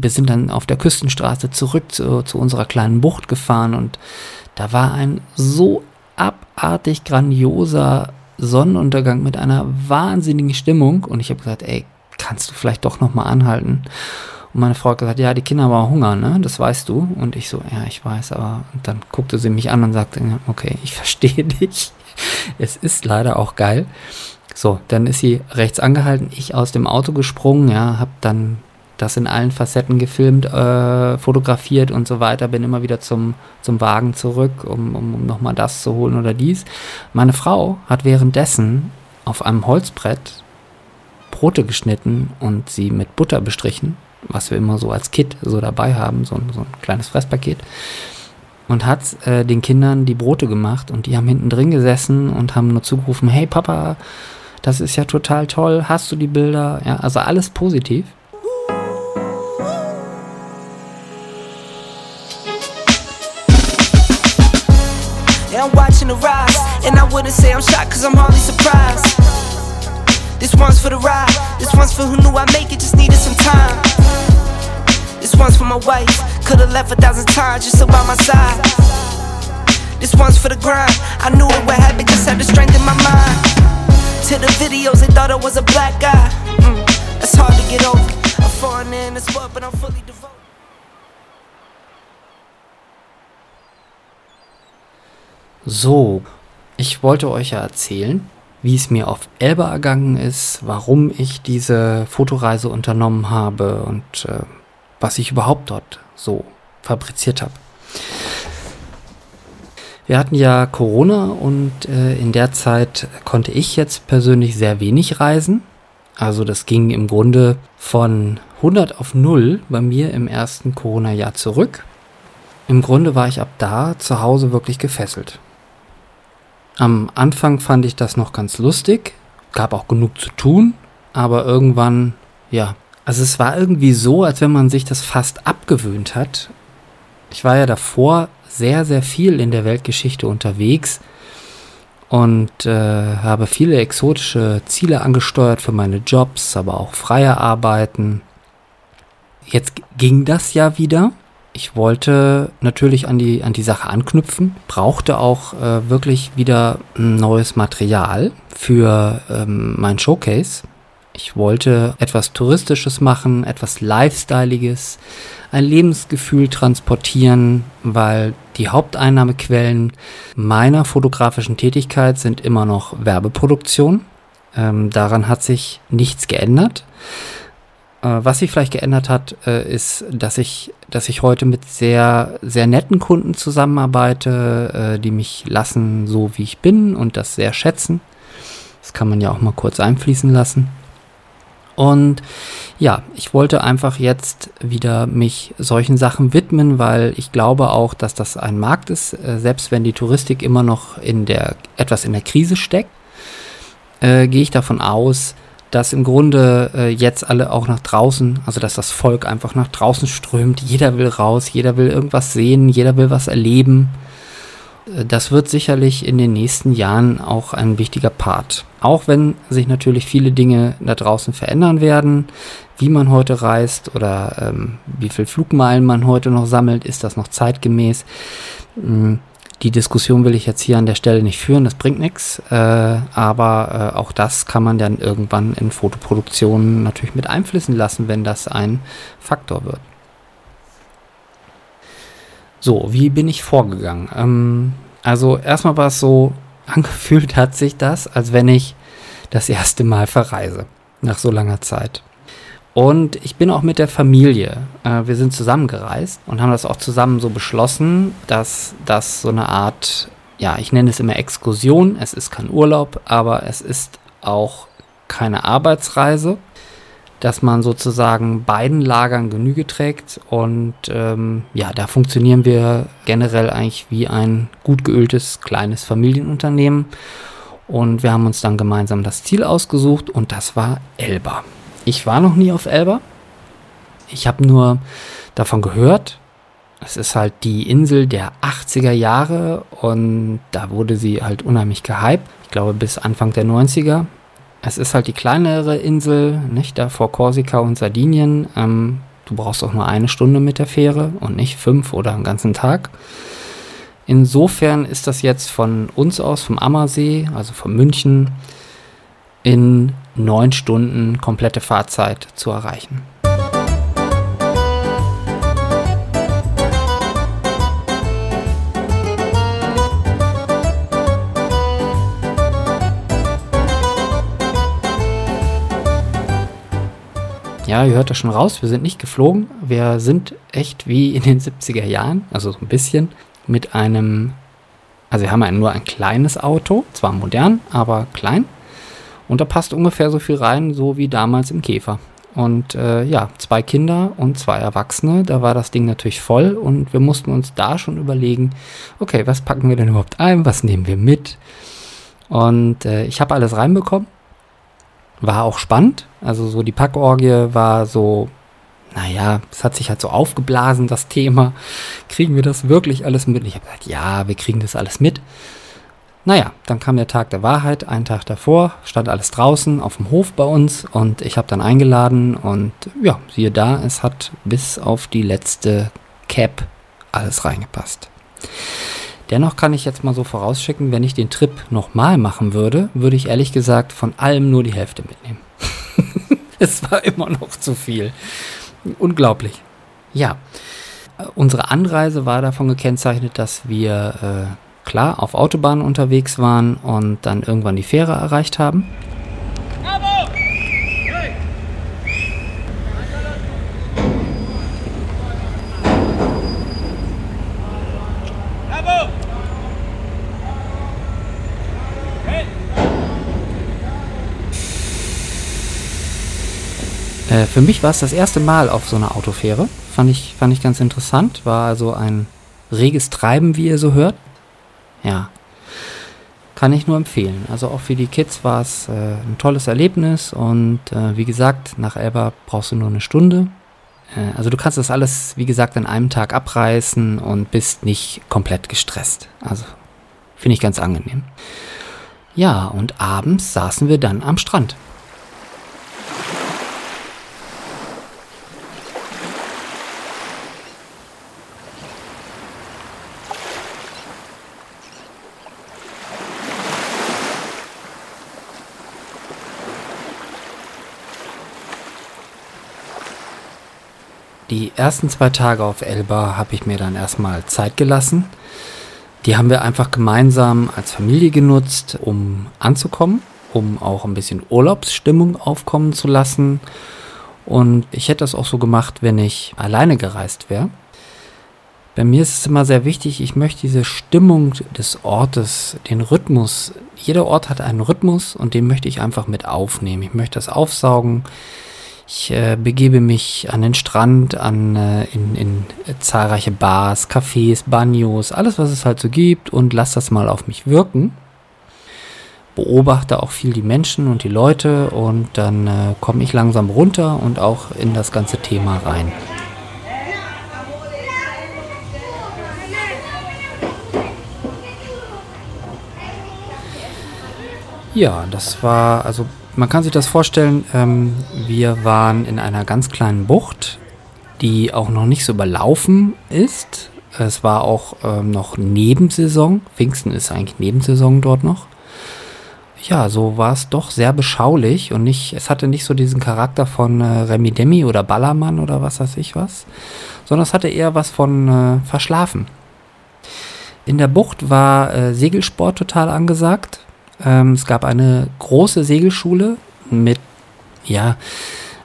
wir sind dann auf der Küstenstraße zurück zu, zu unserer kleinen Bucht gefahren und da war ein so abartig grandioser Sonnenuntergang mit einer wahnsinnigen Stimmung und ich habe gesagt, ey, kannst du vielleicht doch noch mal anhalten? Und meine Frau hat gesagt, ja, die Kinder haben Hunger, ne? Das weißt du. Und ich so, ja, ich weiß, aber und dann guckte sie mich an und sagte, okay, ich verstehe dich. Es ist leider auch geil. So, dann ist sie rechts angehalten, ich aus dem Auto gesprungen, ja, hab dann das in allen Facetten gefilmt, äh, fotografiert und so weiter, bin immer wieder zum, zum Wagen zurück, um, um, um nochmal das zu holen oder dies. Meine Frau hat währenddessen auf einem Holzbrett Brote geschnitten und sie mit Butter bestrichen, was wir immer so als Kit so dabei haben, so, so ein kleines Fresspaket. Und hat äh, den Kindern die Brote gemacht und die haben hinten drin gesessen und haben nur zugerufen, hey Papa, das ist ja total toll, hast du die Bilder? Ja, also alles positiv. Watching the rise, and I wouldn't say I'm shocked, cause I'm hardly surprised. This one's for the ride, this one's for who knew I'd make it, just needed some time. This one's for my wife, could've left a thousand times just about my side. This one's for the grind, I knew it would happen, just had the strength in my mind. To the videos, they thought I was a black guy. Mm, that's hard to get over. I'm foreigner in this world, but I'm fully devoted. So, ich wollte euch ja erzählen, wie es mir auf Elba ergangen ist, warum ich diese Fotoreise unternommen habe und äh, was ich überhaupt dort so fabriziert habe. Wir hatten ja Corona und äh, in der Zeit konnte ich jetzt persönlich sehr wenig reisen. Also das ging im Grunde von 100 auf 0 bei mir im ersten Corona-Jahr zurück. Im Grunde war ich ab da zu Hause wirklich gefesselt. Am Anfang fand ich das noch ganz lustig, gab auch genug zu tun, aber irgendwann, ja, also es war irgendwie so, als wenn man sich das fast abgewöhnt hat. Ich war ja davor sehr, sehr viel in der Weltgeschichte unterwegs und äh, habe viele exotische Ziele angesteuert für meine Jobs, aber auch freie Arbeiten. Jetzt ging das ja wieder ich wollte natürlich an die, an die Sache anknüpfen, brauchte auch äh, wirklich wieder neues Material für ähm, mein Showcase. Ich wollte etwas Touristisches machen, etwas Lifestyleiges, ein Lebensgefühl transportieren, weil die Haupteinnahmequellen meiner fotografischen Tätigkeit sind immer noch Werbeproduktion. Ähm, daran hat sich nichts geändert. Äh, was sich vielleicht geändert hat, äh, ist, dass ich, dass ich heute mit sehr, sehr netten Kunden zusammenarbeite, äh, die mich lassen, so wie ich bin und das sehr schätzen. Das kann man ja auch mal kurz einfließen lassen. Und ja, ich wollte einfach jetzt wieder mich solchen Sachen widmen, weil ich glaube auch, dass das ein Markt ist, selbst wenn die Touristik immer noch in der, etwas in der Krise steckt, äh, gehe ich davon aus, dass im Grunde äh, jetzt alle auch nach draußen, also dass das Volk einfach nach draußen strömt. Jeder will raus, jeder will irgendwas sehen, jeder will was erleben. Äh, das wird sicherlich in den nächsten Jahren auch ein wichtiger Part. Auch wenn sich natürlich viele Dinge da draußen verändern werden, wie man heute reist oder ähm, wie viel Flugmeilen man heute noch sammelt, ist das noch zeitgemäß. Die Diskussion will ich jetzt hier an der Stelle nicht führen, das bringt nichts, äh, aber äh, auch das kann man dann irgendwann in Fotoproduktionen natürlich mit einfließen lassen, wenn das ein Faktor wird. So, wie bin ich vorgegangen? Ähm, also erstmal war es so, angefühlt hat sich das, als wenn ich das erste Mal verreise, nach so langer Zeit. Und ich bin auch mit der Familie. Äh, wir sind zusammengereist und haben das auch zusammen so beschlossen, dass das so eine Art, ja, ich nenne es immer Exkursion. Es ist kein Urlaub, aber es ist auch keine Arbeitsreise, dass man sozusagen beiden Lagern Genüge trägt. Und ähm, ja, da funktionieren wir generell eigentlich wie ein gut geöltes kleines Familienunternehmen. Und wir haben uns dann gemeinsam das Ziel ausgesucht und das war Elba. Ich war noch nie auf Elba. Ich habe nur davon gehört. Es ist halt die Insel der 80er Jahre und da wurde sie halt unheimlich gehypt. Ich glaube bis Anfang der 90er. Es ist halt die kleinere Insel, nicht da vor Korsika und Sardinien. Ähm, Du brauchst auch nur eine Stunde mit der Fähre und nicht fünf oder einen ganzen Tag. Insofern ist das jetzt von uns aus, vom Ammersee, also von München, in neun Stunden komplette Fahrzeit zu erreichen. Ja, ihr hört das schon raus, wir sind nicht geflogen. Wir sind echt wie in den 70er Jahren, also so ein bisschen, mit einem, also wir haben ja nur ein kleines Auto, zwar modern, aber klein. Und da passt ungefähr so viel rein, so wie damals im Käfer. Und äh, ja, zwei Kinder und zwei Erwachsene, da war das Ding natürlich voll und wir mussten uns da schon überlegen, okay, was packen wir denn überhaupt ein, was nehmen wir mit? Und äh, ich habe alles reinbekommen war auch spannend. Also so die Packorgie war so, naja, es hat sich halt so aufgeblasen, das Thema. Kriegen wir das wirklich alles mit? Und ich habe gesagt, ja, wir kriegen das alles mit. Naja, dann kam der Tag der Wahrheit, einen Tag davor, stand alles draußen auf dem Hof bei uns und ich habe dann eingeladen und ja, siehe da, es hat bis auf die letzte Cap alles reingepasst. Dennoch kann ich jetzt mal so vorausschicken, wenn ich den Trip nochmal machen würde, würde ich ehrlich gesagt von allem nur die Hälfte mitnehmen. es war immer noch zu viel. Unglaublich. Ja, unsere Anreise war davon gekennzeichnet, dass wir äh, klar auf Autobahnen unterwegs waren und dann irgendwann die Fähre erreicht haben. Äh, für mich war es das erste Mal auf so einer Autofähre. Fand ich, fand ich ganz interessant. War also ein reges Treiben, wie ihr so hört. Ja. Kann ich nur empfehlen. Also auch für die Kids war es äh, ein tolles Erlebnis und äh, wie gesagt, nach Elba brauchst du nur eine Stunde. Äh, also du kannst das alles, wie gesagt, an einem Tag abreißen und bist nicht komplett gestresst. Also finde ich ganz angenehm. Ja, und abends saßen wir dann am Strand. Die ersten zwei Tage auf Elba habe ich mir dann erstmal Zeit gelassen. Die haben wir einfach gemeinsam als Familie genutzt, um anzukommen, um auch ein bisschen Urlaubsstimmung aufkommen zu lassen. Und ich hätte das auch so gemacht, wenn ich alleine gereist wäre. Bei mir ist es immer sehr wichtig, ich möchte diese Stimmung des Ortes, den Rhythmus, jeder Ort hat einen Rhythmus und den möchte ich einfach mit aufnehmen. Ich möchte das aufsaugen. Ich äh, begebe mich an den Strand, an, äh, in, in zahlreiche Bars, Cafés, Bagnos, alles, was es halt so gibt und lasse das mal auf mich wirken. Beobachte auch viel die Menschen und die Leute und dann äh, komme ich langsam runter und auch in das ganze Thema rein. Ja, das war also man kann sich das vorstellen, ähm, wir waren in einer ganz kleinen Bucht, die auch noch nicht so überlaufen ist. Es war auch ähm, noch Nebensaison. Pfingsten ist eigentlich Nebensaison dort noch. Ja, so war es doch sehr beschaulich und nicht, es hatte nicht so diesen Charakter von äh, Remi Demi oder Ballermann oder was weiß ich was, sondern es hatte eher was von äh, Verschlafen. In der Bucht war äh, Segelsport total angesagt. Ähm, es gab eine große Segelschule mit, ja,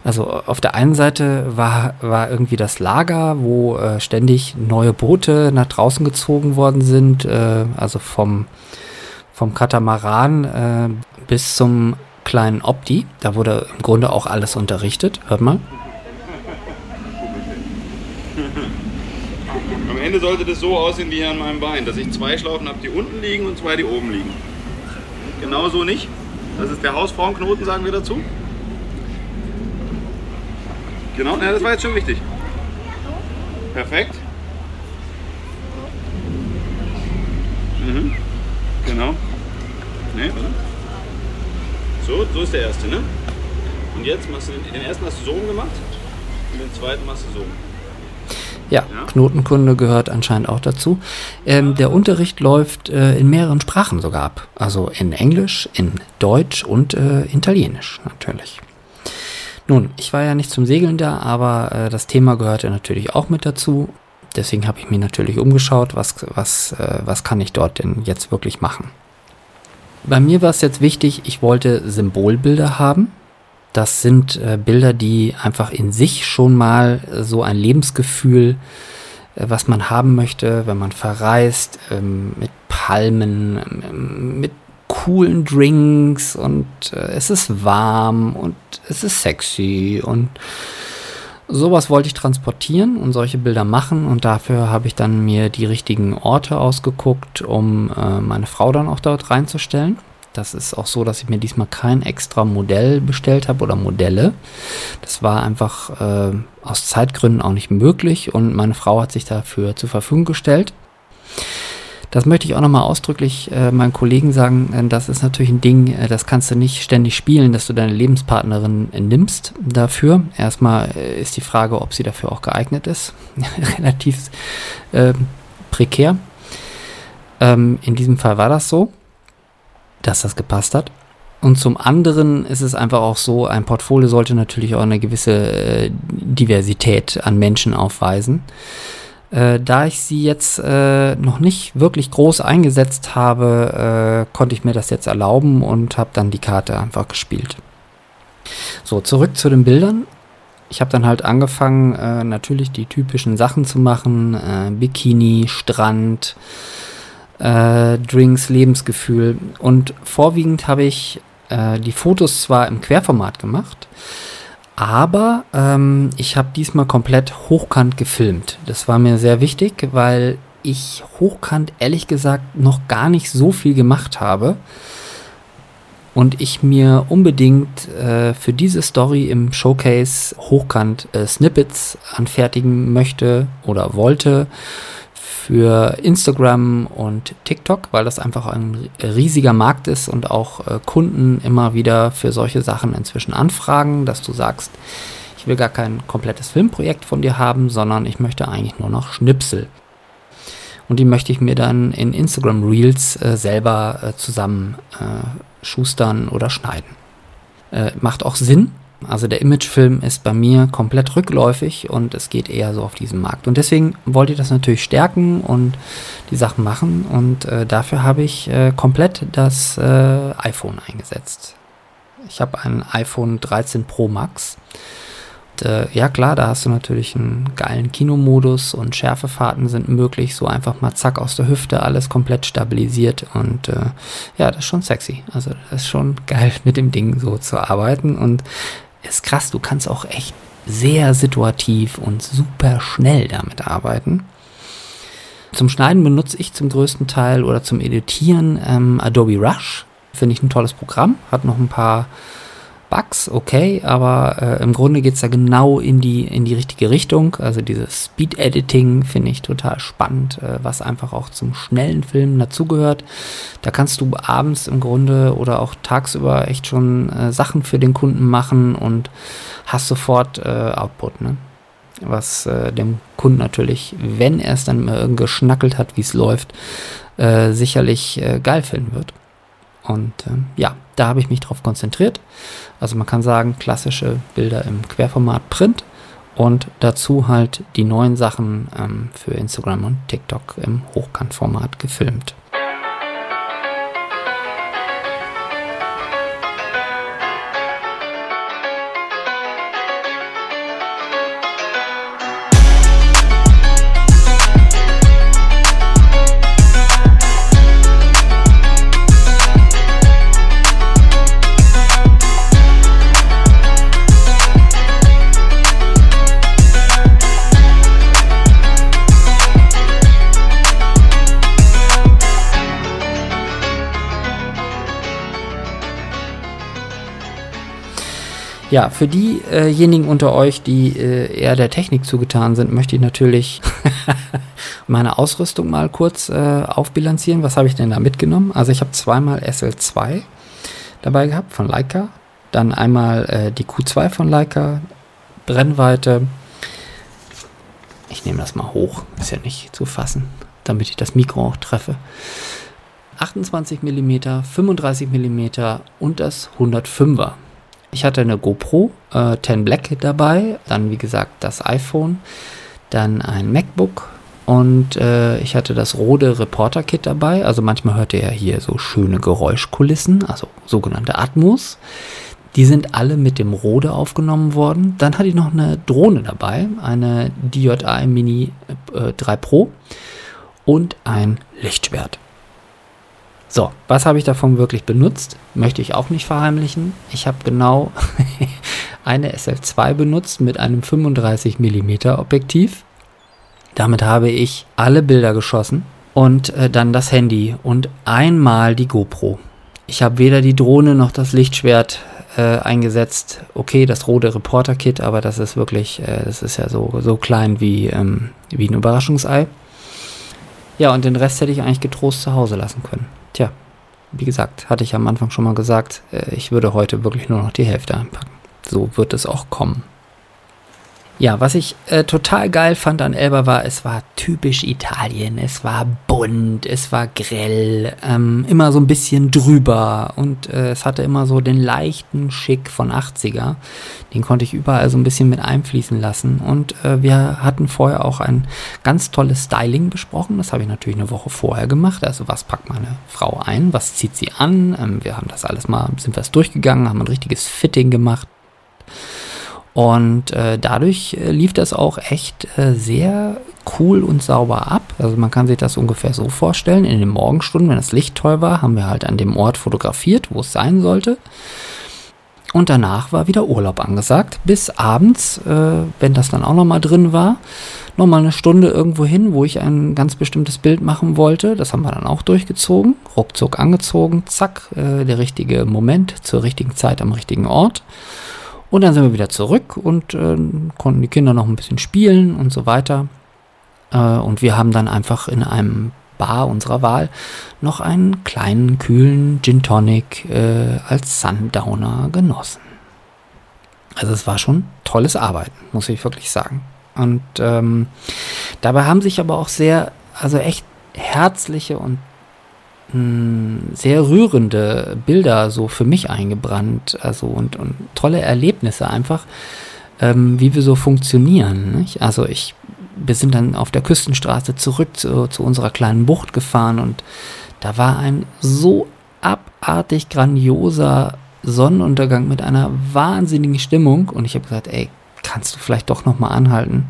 also auf der einen Seite war, war irgendwie das Lager, wo äh, ständig neue Boote nach draußen gezogen worden sind, äh, also vom, vom Katamaran äh, bis zum kleinen Opti. Da wurde im Grunde auch alles unterrichtet. Hört mal. Am Ende sollte das so aussehen wie hier an meinem Bein, dass ich zwei Schlaufen habe, die unten liegen und zwei, die oben liegen. Genauso nicht. Das ist der Hausfrauenknoten, sagen wir dazu. Genau, ja, das war jetzt schon wichtig. Perfekt. Mhm. Genau. Nee, So, so ist der erste, ne? Und jetzt machst du den, den ersten hast du so gemacht. und den zweiten machst du so. Ja, Knotenkunde gehört anscheinend auch dazu. Ähm, der Unterricht läuft äh, in mehreren Sprachen sogar ab. Also in Englisch, in Deutsch und äh, Italienisch natürlich. Nun, ich war ja nicht zum Segeln da, aber äh, das Thema gehörte natürlich auch mit dazu. Deswegen habe ich mir natürlich umgeschaut, was, was, äh, was kann ich dort denn jetzt wirklich machen. Bei mir war es jetzt wichtig, ich wollte Symbolbilder haben. Das sind äh, Bilder, die einfach in sich schon mal so ein Lebensgefühl, äh, was man haben möchte, wenn man verreist, ähm, mit Palmen, ähm, mit coolen Drinks und äh, es ist warm und es ist sexy und sowas wollte ich transportieren und solche Bilder machen und dafür habe ich dann mir die richtigen Orte ausgeguckt, um äh, meine Frau dann auch dort reinzustellen. Das ist auch so, dass ich mir diesmal kein extra Modell bestellt habe oder Modelle. Das war einfach äh, aus Zeitgründen auch nicht möglich und meine Frau hat sich dafür zur Verfügung gestellt. Das möchte ich auch nochmal ausdrücklich äh, meinen Kollegen sagen. Äh, das ist natürlich ein Ding, äh, das kannst du nicht ständig spielen, dass du deine Lebenspartnerin äh, nimmst dafür. Erstmal äh, ist die Frage, ob sie dafür auch geeignet ist. Relativ ähm, prekär. Ähm, in diesem Fall war das so, dass das gepasst hat. Und zum anderen ist es einfach auch so, ein Portfolio sollte natürlich auch eine gewisse äh, Diversität an Menschen aufweisen. Äh, da ich sie jetzt äh, noch nicht wirklich groß eingesetzt habe, äh, konnte ich mir das jetzt erlauben und habe dann die Karte einfach gespielt. So, zurück zu den Bildern. Ich habe dann halt angefangen, äh, natürlich die typischen Sachen zu machen. Äh, Bikini, Strand, äh, Drinks, Lebensgefühl. Und vorwiegend habe ich die Fotos zwar im Querformat gemacht, aber ähm, ich habe diesmal komplett hochkant gefilmt. Das war mir sehr wichtig, weil ich hochkant ehrlich gesagt noch gar nicht so viel gemacht habe. Und ich mir unbedingt äh, für diese Story im Showcase hochkant äh, Snippets anfertigen möchte oder wollte für Instagram und TikTok, weil das einfach ein riesiger Markt ist und auch äh, Kunden immer wieder für solche Sachen inzwischen anfragen, dass du sagst, ich will gar kein komplettes Filmprojekt von dir haben, sondern ich möchte eigentlich nur noch Schnipsel. Und die möchte ich mir dann in Instagram Reels äh, selber äh, zusammen äh, schustern oder schneiden. Äh, macht auch Sinn, also der Imagefilm ist bei mir komplett rückläufig und es geht eher so auf diesen Markt. Und deswegen wollte ich das natürlich stärken und die Sachen machen. Und äh, dafür habe ich äh, komplett das äh, iPhone eingesetzt. Ich habe ein iPhone 13 Pro Max äh, ja klar, da hast du natürlich einen geilen Kinomodus und Schärfefahrten sind möglich, so einfach mal zack aus der Hüfte, alles komplett stabilisiert und äh, ja, das ist schon sexy. Also das ist schon geil mit dem Ding so zu arbeiten und ist krass, du kannst auch echt sehr situativ und super schnell damit arbeiten. Zum Schneiden benutze ich zum größten Teil oder zum Editieren ähm, Adobe Rush. Finde ich ein tolles Programm, hat noch ein paar Bugs, okay, aber äh, im Grunde geht es da genau in die, in die richtige Richtung. Also dieses Speed-Editing finde ich total spannend, äh, was einfach auch zum schnellen Filmen dazugehört. Da kannst du abends im Grunde oder auch tagsüber echt schon äh, Sachen für den Kunden machen und hast sofort äh, Output, ne? Was äh, dem Kunden natürlich, wenn er es dann mal geschnackelt hat, wie es läuft, äh, sicherlich geil finden wird. Und ähm, ja, da habe ich mich drauf konzentriert. Also man kann sagen, klassische Bilder im Querformat Print und dazu halt die neuen Sachen ähm, für Instagram und TikTok im Hochkantformat gefilmt. Ja, für diejenigen unter euch, die äh, eher der Technik zugetan sind, möchte ich natürlich meine Ausrüstung mal kurz äh, aufbilanzieren. Was habe ich denn da mitgenommen? Also ich habe zweimal SL2 dabei gehabt von Leica, dann einmal äh, die Q2 von Leica, Brennweite Ich nehme das mal hoch, ist ja nicht zu fassen, damit ich das Mikro auch treffe. 28 mm, 35 mm und das 105er. Ich hatte eine GoPro äh, 10 Black dabei, dann wie gesagt das iPhone, dann ein MacBook und äh, ich hatte das Rode Reporter Kit dabei. Also manchmal hört ihr ja hier so schöne Geräuschkulissen, also sogenannte Atmos. Die sind alle mit dem Rode aufgenommen worden. Dann hatte ich noch eine Drohne dabei, eine DJI Mini äh, 3 Pro und ein Lichtschwert. So, was habe ich davon wirklich benutzt? Möchte ich auch nicht verheimlichen. Ich habe genau eine SL2 benutzt mit einem 35 mm Objektiv. Damit habe ich alle Bilder geschossen und äh, dann das Handy und einmal die GoPro. Ich habe weder die Drohne noch das Lichtschwert äh, eingesetzt. Okay, das rote Reporter-Kit, aber das ist wirklich, äh, das ist ja so, so klein wie, ähm, wie ein Überraschungsei. Ja, und den Rest hätte ich eigentlich getrost zu Hause lassen können. Tja, wie gesagt, hatte ich am Anfang schon mal gesagt, äh, ich würde heute wirklich nur noch die Hälfte einpacken. So wird es auch kommen. Ja, was ich äh, total geil fand an Elba war, es war typisch Italien. Es war bunt, es war grell, ähm, immer so ein bisschen drüber und äh, es hatte immer so den leichten Schick von 80er. Den konnte ich überall so ein bisschen mit einfließen lassen. Und äh, wir hatten vorher auch ein ganz tolles Styling besprochen. Das habe ich natürlich eine Woche vorher gemacht. Also was packt meine Frau ein, was zieht sie an? Ähm, wir haben das alles mal, sind wir es durchgegangen, haben ein richtiges Fitting gemacht. Und äh, dadurch äh, lief das auch echt äh, sehr cool und sauber ab. Also man kann sich das ungefähr so vorstellen. In den Morgenstunden, wenn das Licht toll war, haben wir halt an dem Ort fotografiert, wo es sein sollte. Und danach war wieder Urlaub angesagt, bis abends, äh, wenn das dann auch nochmal drin war, nochmal eine Stunde irgendwo hin, wo ich ein ganz bestimmtes Bild machen wollte. Das haben wir dann auch durchgezogen, ruckzuck angezogen, zack, äh, der richtige Moment zur richtigen Zeit am richtigen Ort. Und dann sind wir wieder zurück und äh, konnten die Kinder noch ein bisschen spielen und so weiter. Äh, und wir haben dann einfach in einem Bar unserer Wahl noch einen kleinen, kühlen Gin Tonic äh, als Sundowner genossen. Also es war schon tolles Arbeiten, muss ich wirklich sagen. Und ähm, dabei haben sich aber auch sehr, also echt herzliche und sehr rührende Bilder so für mich eingebrannt, also und, und tolle Erlebnisse einfach, ähm, wie wir so funktionieren. Nicht? Also ich, wir sind dann auf der Küstenstraße zurück zu, zu unserer kleinen Bucht gefahren und da war ein so abartig grandioser Sonnenuntergang mit einer wahnsinnigen Stimmung und ich habe gesagt, ey, kannst du vielleicht doch noch mal anhalten?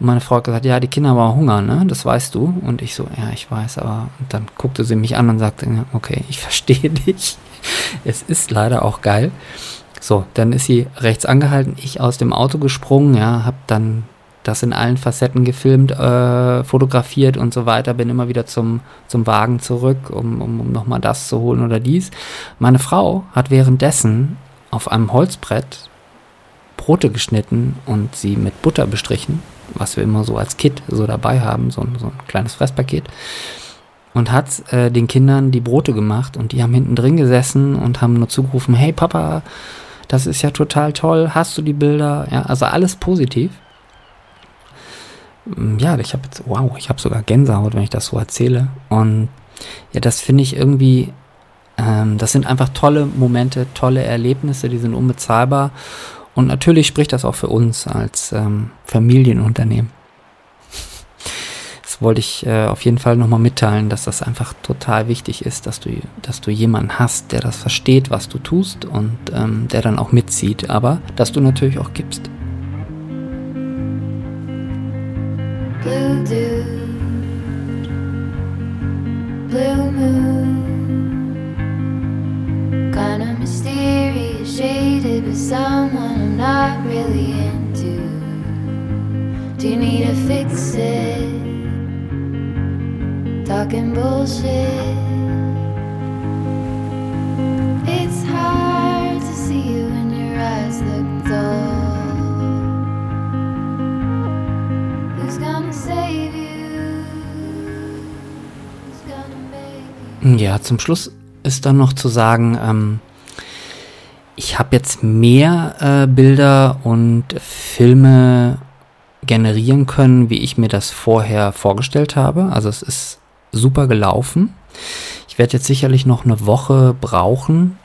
Und meine Frau hat gesagt, ja, die Kinder haben Hunger, ne? Das weißt du. Und ich so, ja, ich weiß, aber und dann guckte sie mich an und sagte, okay, ich verstehe dich. Es ist leider auch geil. So, dann ist sie rechts angehalten, ich aus dem Auto gesprungen, ja, hab dann das in allen Facetten gefilmt, äh, fotografiert und so weiter, bin immer wieder zum, zum Wagen zurück, um, um, um nochmal das zu holen oder dies. Meine Frau hat währenddessen auf einem Holzbrett Brote geschnitten und sie mit Butter bestrichen was wir immer so als Kit so dabei haben, so, so ein kleines Fresspaket. Und hat äh, den Kindern die Brote gemacht und die haben hinten drin gesessen und haben nur zugerufen, hey Papa, das ist ja total toll, hast du die Bilder? Ja, also alles positiv. Mm, ja, ich habe jetzt, wow, ich habe sogar Gänsehaut, wenn ich das so erzähle. Und ja, das finde ich irgendwie, ähm, das sind einfach tolle Momente, tolle Erlebnisse, die sind unbezahlbar. Und natürlich spricht das auch für uns als ähm, Familienunternehmen. Das wollte ich äh, auf jeden Fall nochmal mitteilen, dass das einfach total wichtig ist, dass du, dass du jemanden hast, der das versteht, was du tust und ähm, der dann auch mitzieht, aber dass du natürlich auch gibst. Blue Dude, Blue Moon, kinda mysterious, shaded with someone I'm not really into. Do you need to fix it? Talking bullshit. It's hard to see you when your eyes look dull. Who's gonna save you? Ja, zum Schluss ist dann noch zu sagen, ähm, ich habe jetzt mehr äh, Bilder und Filme generieren können, wie ich mir das vorher vorgestellt habe. Also es ist super gelaufen. Ich werde jetzt sicherlich noch eine Woche brauchen,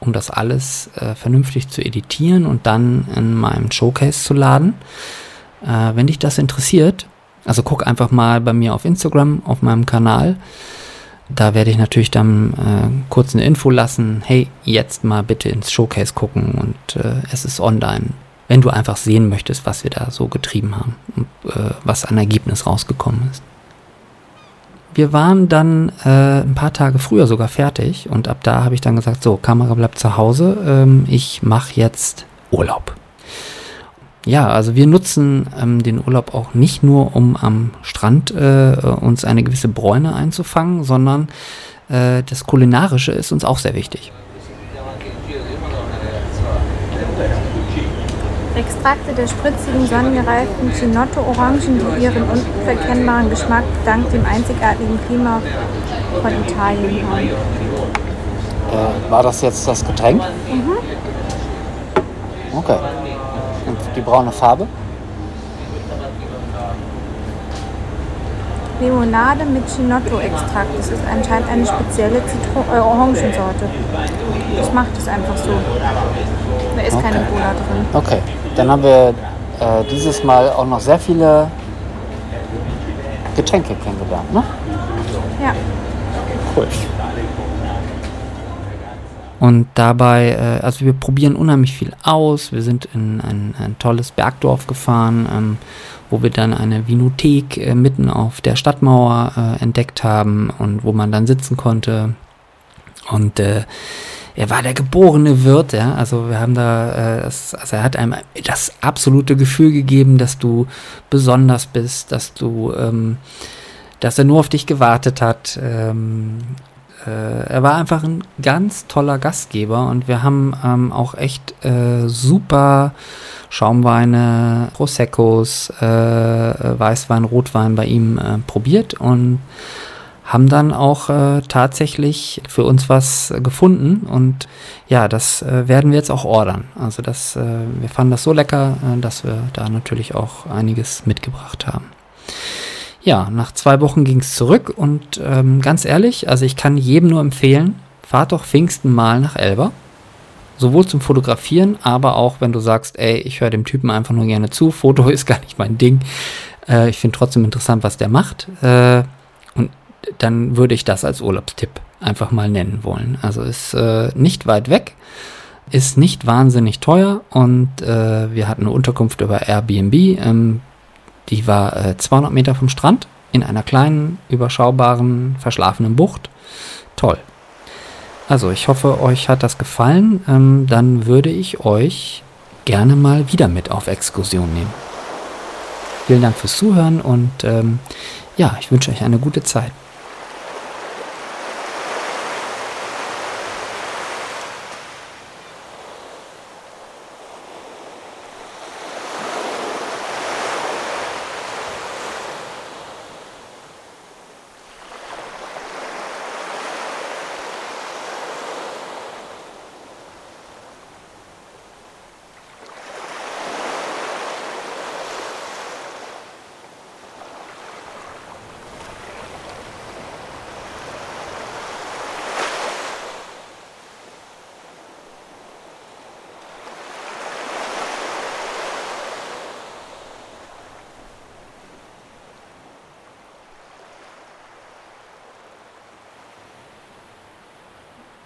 um das alles äh, vernünftig zu editieren und dann in meinem Showcase zu laden. Äh, wenn dich das interessiert, also guck einfach mal bei mir auf Instagram, auf meinem Kanal. Da werde ich natürlich dann äh, kurz eine Info lassen. Hey, jetzt mal bitte ins Showcase gucken und äh, es ist online. Wenn du einfach sehen möchtest, was wir da so getrieben haben und äh, was an Ergebnis rausgekommen ist. Wir waren dann äh, ein paar Tage früher sogar fertig und ab da habe ich dann gesagt, so, Kamera bleibt zu Hause, ähm, ich mache jetzt Urlaub ja, also wir nutzen ähm, den Urlaub auch nicht nur, um am Strand äh, uns eine gewisse Bräune einzufangen, sondern äh, das Kulinarische ist uns auch sehr wichtig. Extrakte der spritzigen, sonnengereiften Chinotto-Orangen, die ihren unverkennbaren Geschmack dank dem einzigartigen Klima von Italien haben. Äh, war das jetzt das Getränk? Mhm. Okay die braune Farbe? Limonade mit Chinotto-Extrakt. Das ist anscheinend eine spezielle Zitro äh, Orangensorte. Ich mache das einfach so. Da ist okay. keine Cola drin. Okay, dann haben wir äh, dieses Mal auch noch sehr viele Getränke kennengelernt, ne? Ja. Cool. Und dabei, äh, also wir probieren unheimlich viel aus. Wir sind in ein, ein tolles Bergdorf gefahren, ähm, wo wir dann eine Vinothek äh, mitten auf der Stadtmauer äh, entdeckt haben und wo man dann sitzen konnte. Und äh, er war der geborene Wirt, ja. Also wir haben da, äh, das, also er hat einem das absolute Gefühl gegeben, dass du besonders bist, dass du, ähm, dass er nur auf dich gewartet hat. Ähm, äh, er war einfach ein ganz toller Gastgeber und wir haben ähm, auch echt äh, super Schaumweine, Proseccos, äh, Weißwein, Rotwein bei ihm äh, probiert und haben dann auch äh, tatsächlich für uns was gefunden und ja, das äh, werden wir jetzt auch ordern. Also das, äh, wir fanden das so lecker, äh, dass wir da natürlich auch einiges mitgebracht haben ja, nach zwei Wochen ging es zurück und ähm, ganz ehrlich, also ich kann jedem nur empfehlen, fahrt doch Pfingsten mal nach Elba. Sowohl zum Fotografieren, aber auch wenn du sagst, ey, ich höre dem Typen einfach nur gerne zu, Foto ist gar nicht mein Ding. Äh, ich finde trotzdem interessant, was der macht. Äh, und dann würde ich das als Urlaubstipp einfach mal nennen wollen. Also ist äh, nicht weit weg, ist nicht wahnsinnig teuer und äh, wir hatten eine Unterkunft über Airbnb. Ähm, die war äh, 200 Meter vom Strand in einer kleinen, überschaubaren, verschlafenen Bucht. Toll. Also ich hoffe, euch hat das gefallen. Ähm, dann würde ich euch gerne mal wieder mit auf Exkursion nehmen. Vielen Dank fürs Zuhören und ähm, ja, ich wünsche euch eine gute Zeit.